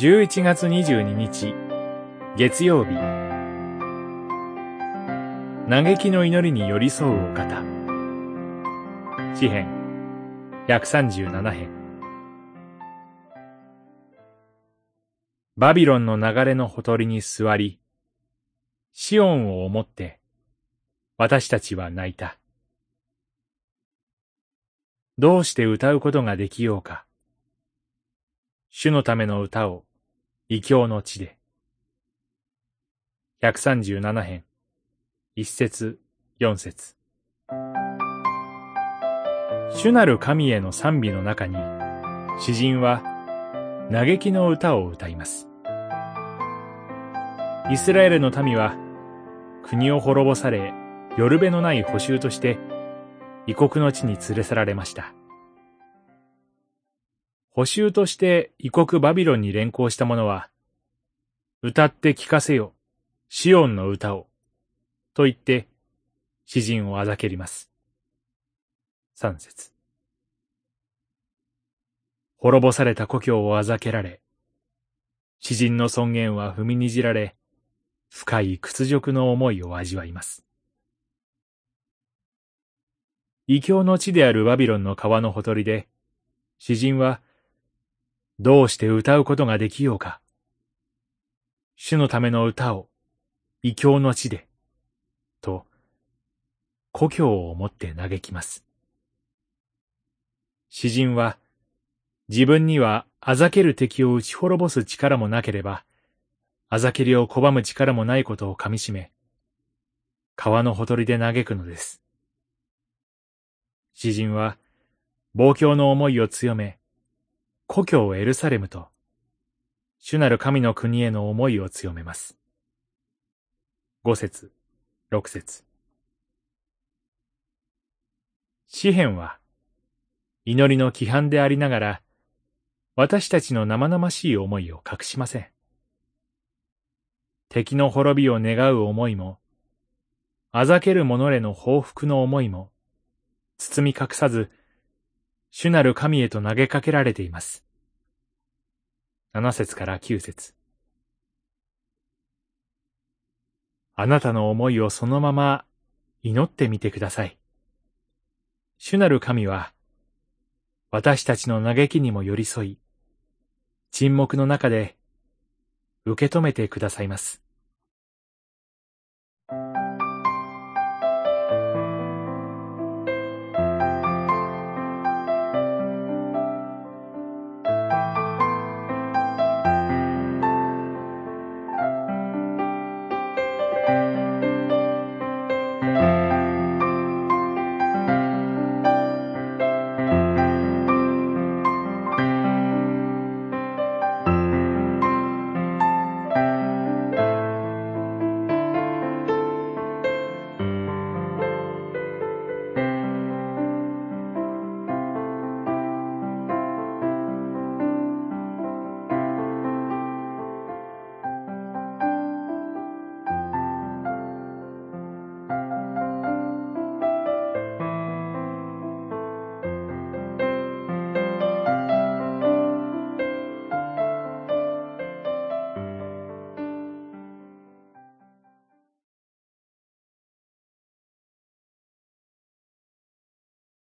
11月22日、月曜日。嘆きの祈りに寄り添うお方。詩編137編。バビロンの流れのほとりに座り、シオンを思って、私たちは泣いた。どうして歌うことができようか。主のための歌を、異教の地で。137編、一節、四節。主なる神への賛美の中に、詩人は、嘆きの歌を歌います。イスラエルの民は、国を滅ぼされ、夜べのない補修として、異国の地に連れ去られました。補修として異国バビロンに連行した者は、歌って聞かせよ、シオンの歌を、と言って、詩人をあざけります。三節。滅ぼされた故郷をあざけられ、詩人の尊厳は踏みにじられ、深い屈辱の思いを味わいます。異教の地であるバビロンの川のほとりで、詩人はどうして歌うことができようか。主のための歌を、異教の地で、と、故郷を思って嘆きます。詩人は、自分にはあざける敵を打ち滅ぼす力もなければ、あざけりを拒む力もないことをかみしめ、川のほとりで嘆くのです。詩人は、望郷の思いを強め、故郷エルサレムと、主なる神の国への思いを強めます。五節、六節。詩篇は、祈りの規範でありながら、私たちの生々しい思いを隠しません。敵の滅びを願う思いも、あざける者への報復の思いも、包み隠さず、主なる神へと投げかけられています。七節から九節あなたの思いをそのまま祈ってみてください。主なる神は、私たちの嘆きにも寄り添い、沈黙の中で受け止めてくださいます。